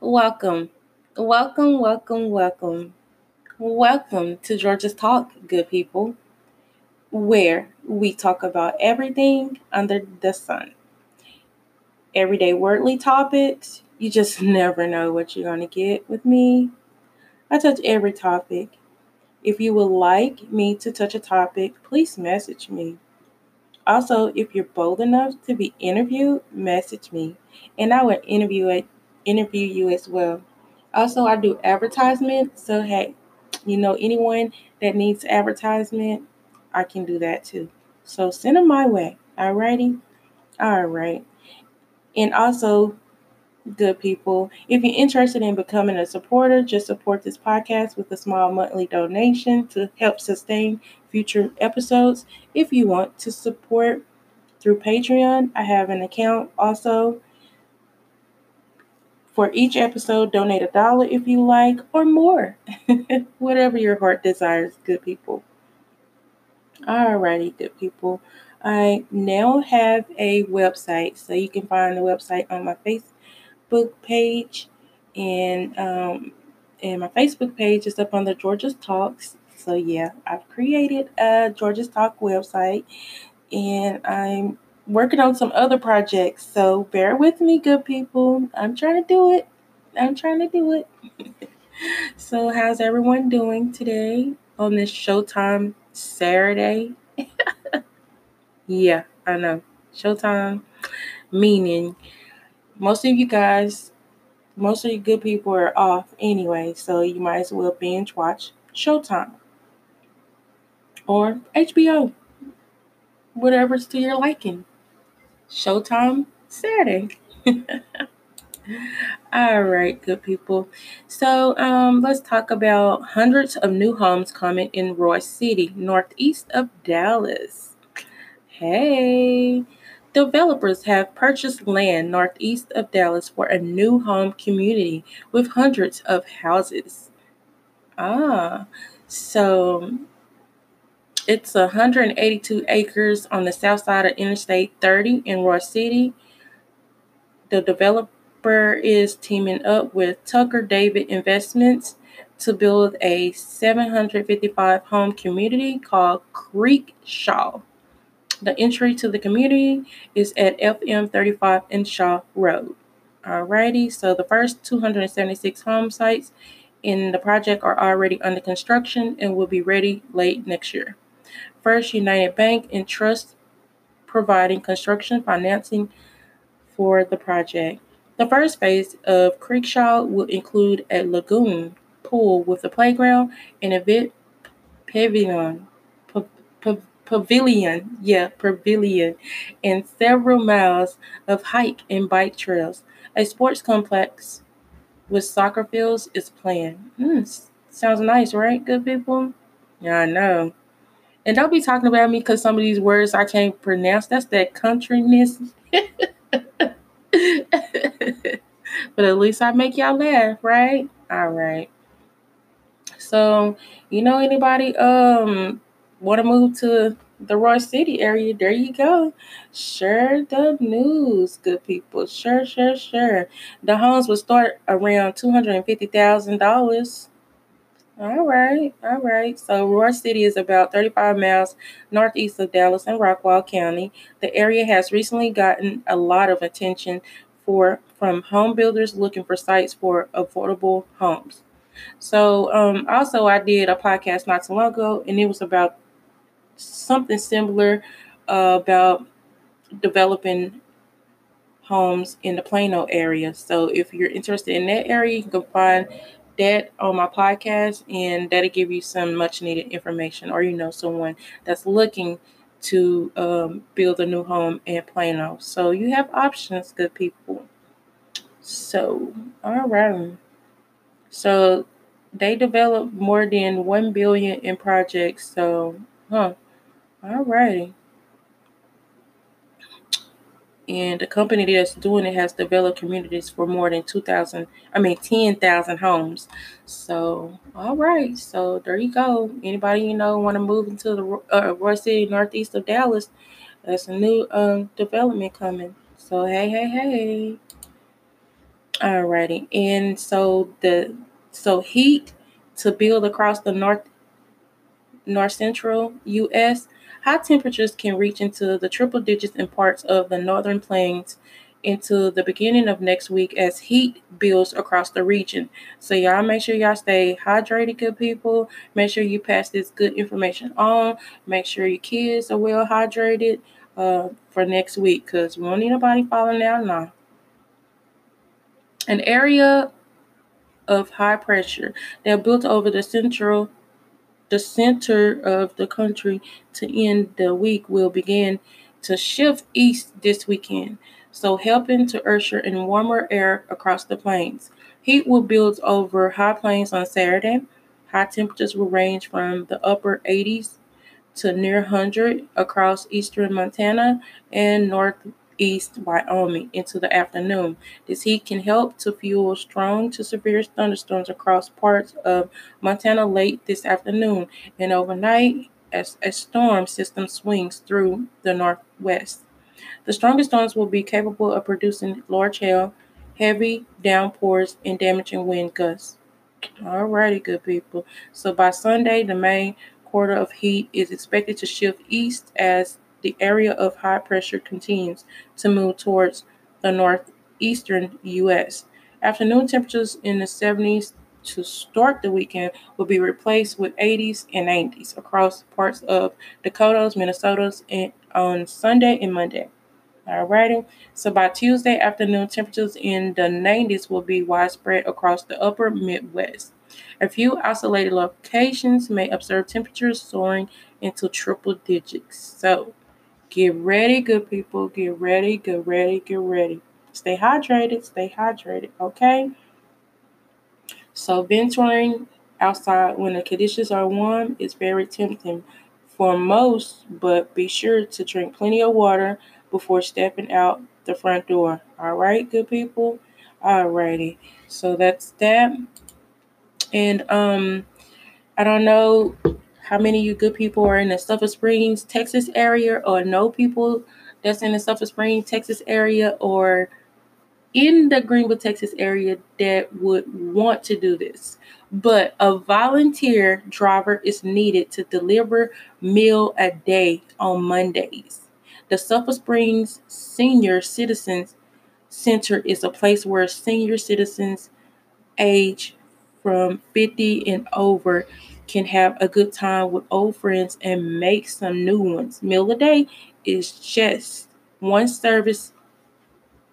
Welcome, welcome, welcome, welcome. Welcome to Georgia's Talk, good people, where we talk about everything under the sun. Everyday worldly topics, you just never know what you're going to get with me. I touch every topic. If you would like me to touch a topic, please message me. Also, if you're bold enough to be interviewed, message me, and I will interview it, interview you as well. Also, I do advertisement, so hey, you know anyone that needs advertisement, I can do that too. So send them my way. Alrighty, all right, and also. Good people. If you're interested in becoming a supporter, just support this podcast with a small monthly donation to help sustain future episodes. If you want to support through Patreon, I have an account also. For each episode, donate a dollar if you like, or more. Whatever your heart desires, good people. Alrighty, good people. I now have a website, so you can find the website on my Facebook page, and um, and my Facebook page is up on the Georgia's Talks. So yeah, I've created a Georgia's Talk website, and I'm working on some other projects. So bear with me, good people. I'm trying to do it. I'm trying to do it. so how's everyone doing today on this Showtime Saturday? yeah, I know. Showtime meaning most of you guys, most of you good people are off anyway, so you might as well binge watch Showtime or HBO, whatever's to your liking. Showtime Saturday. All right, good people. So um, let's talk about hundreds of new homes coming in Royse City, northeast of Dallas. Hey, developers have purchased land northeast of Dallas for a new home community with hundreds of houses. Ah, so it's 182 acres on the south side of Interstate 30 in Royse City. The developer is teaming up with Tucker David Investments to build a 755 home community called Creek Shaw. The entry to the community is at FM 35 and Shaw Road. Alrighty, so the first 276 home sites in the project are already under construction and will be ready late next year. First United Bank and Trust providing construction financing for the project. The first phase of Creekshaw will include a lagoon pool with a playground and a pavilion. Pavilion, yeah, pavilion, and several miles of hike and bike trails. A sports complex with soccer fields is planned. Mm, sounds nice, right, good people? Yeah, I know. And don't be talking about me because some of these words I can't pronounce. That's that countryness. but at least I make y'all laugh, right? All right. So, you know anybody um want to move to the Royse City area? There you go. Share the news, good people. Sure, sure, sure. The homes will start around two hundred and fifty thousand dollars. All right, all right. So Royse City is about 35 miles northeast of Dallas and Rockwall County. The area has recently gotten a lot of attention for from home builders looking for sites for affordable homes. So um, also I did a podcast not too long ago, and it was about something similar uh, about developing homes in the Plano area. So if you're interested in that area, you can find that on my podcast, and that'll give you some much needed information, or you know, someone that's looking to um, build a new home in Plano. So you have options, good people. So, all right. So they developed more than one billion in projects. So, huh. All righty and the company that's doing it has developed communities for more than 2000 i mean 10000 homes. So all right so there you go. Anybody you know want to move into the uh, royse city northeast of dallas that's a new um, development coming. So hey hey hey. Alrighty, and so the so heat to build across the north north central U.S. High temperatures can reach into the triple digits in parts of the northern plains into the beginning of next week as heat builds across the region. So y'all make sure y'all stay hydrated, good people. Make sure you pass this good information on. Make sure your kids are well hydrated uh, for next week because we don't need nobody falling down now. An area of high pressure that built over the central the center of the country to end the week will begin to shift east this weekend, so helping to usher in warmer air across the plains. Heat will build over high plains on Saturday. High temperatures will range from the upper 80s to near 100 across eastern Montana and north east Wyoming into the afternoon. This heat can help to fuel strong to severe thunderstorms across parts of Montana late this afternoon and overnight as a storm system swings through the northwest. The strongest storms will be capable of producing large hail, heavy downpours, and damaging wind gusts. Alrighty, good people. So by Sunday, the main quarter of heat is expected to shift east as the area of high pressure continues to move towards the northeastern U.S. Afternoon temperatures in the 70s to start the weekend will be replaced with 80s and 90s across parts of Dakotas, Minnesota's, and on Sunday and Monday. Alrighty, so by Tuesday afternoon, temperatures in the 90s will be widespread across the upper Midwest. A few isolated locations may observe temperatures soaring into triple digits. So, Get ready, good people. Get ready, get ready, get ready. Stay hydrated, stay hydrated, okay? So, venturing outside when the conditions are warm is very tempting for most, but be sure to drink plenty of water before stepping out the front door. All right, good people? Alrighty. So that's that. And um I don't know how many of you good people are in the Sulphur Springs, Texas area, or know people that's in the Sulphur Springs, Texas area, or in the Greenville, Texas area that would want to do this. But a volunteer driver is needed to deliver meal a day on Mondays. The Sulphur Springs Senior Citizens Center is a place where senior citizens age from 50 and over can have a good time with old friends and make some new ones. Meal a day is just one service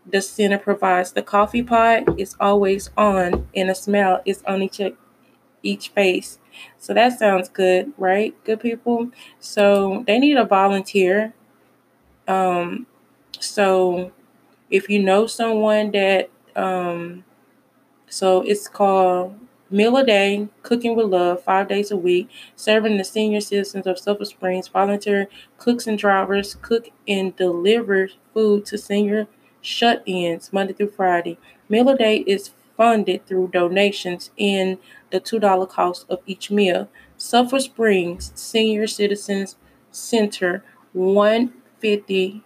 the center provides. The coffee pot is always on, and a smell is on each each face. So that sounds good, right? Good people. So they need a volunteer. Um, so if you know someone that, um, so it's called Meal a day, cooking with love, five days a week, serving the senior citizens of Sulphur Springs, volunteer cooks and drivers, cook and deliver food to senior shut ins Monday through Friday. Meal a day is funded through donations in the $2 cost of each meal. Sulphur Springs Senior Citizens Center, 150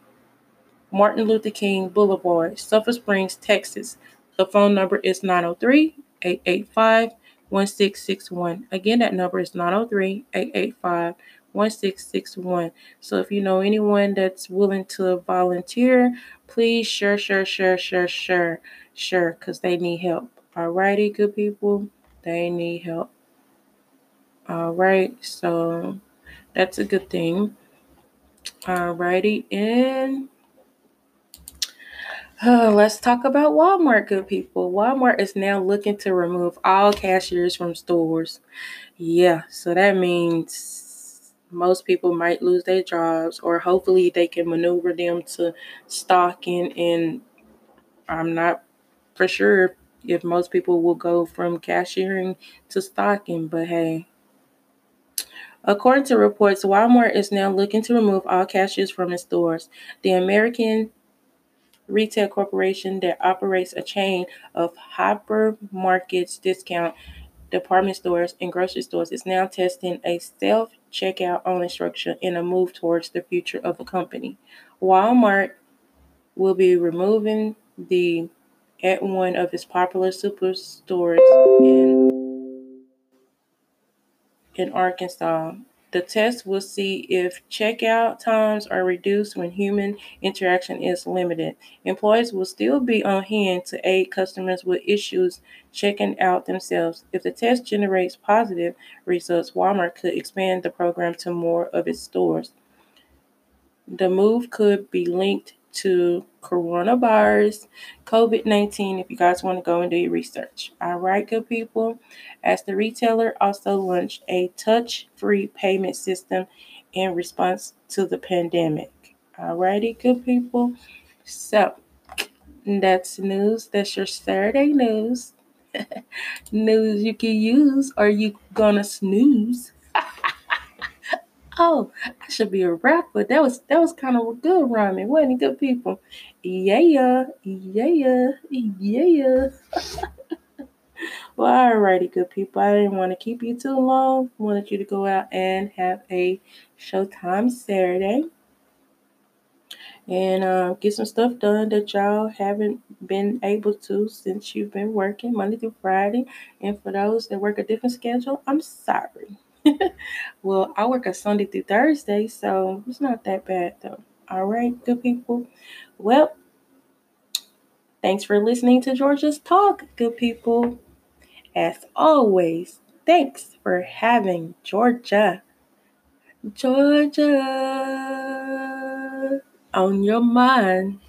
Martin Luther King Boulevard, Sulphur Springs, Texas. The phone number is 903 885 1661. Again, that number is 903 885 1661. So if you know anyone that's willing to volunteer, please share, share, share, share, share, share, because they need help. Alrighty, good people, they need help. All right, so that's a good thing. Alrighty, and uh, let's talk about Walmart, good people. Walmart is now looking to remove all cashiers from stores. Yeah, so that means most people might lose their jobs, or hopefully they can maneuver them to stocking. And I'm not for sure if most people will go from cashiering to stocking, but hey. According to reports, Walmart is now looking to remove all cashiers from its stores. The American retail corporation that operates a chain of hypermarkets, discount department stores, and grocery stores is now testing a self checkout only structure in a move towards the future of the company. Walmart will be removing the at one of its popular superstores in, in Arkansas. The test will see if checkout times are reduced when human interaction is limited. Employees will still be on hand to aid customers with issues checking out themselves. If the test generates positive results, Walmart could expand the program to more of its stores. The move could be linked to coronavirus, COVID 19, if you guys want to go and do your research. All right, good people. As the retailer also launched a touch free payment system in response to the pandemic. All righty, good people. So that's news. That's your Saturday news. news you can use or you gonna snooze. Oh, I should be a rapper. That was that was kind of good rhyming, wasn't it? Good people. Yeah, yeah, yeah, yeah. well, alrighty, good people. I didn't want to keep you too long. Wanted you to go out and have a Showtime Saturday and uh, get some stuff done that y'all haven't been able to since you've been working Monday through Friday. And for those that work a different schedule, I'm sorry. well, I work a Sunday through Thursday, so it's not that bad though. All right, good people. Well, thanks for listening to Georgia's Talk, good people. As always, thanks for having Georgia. Georgia on your mind.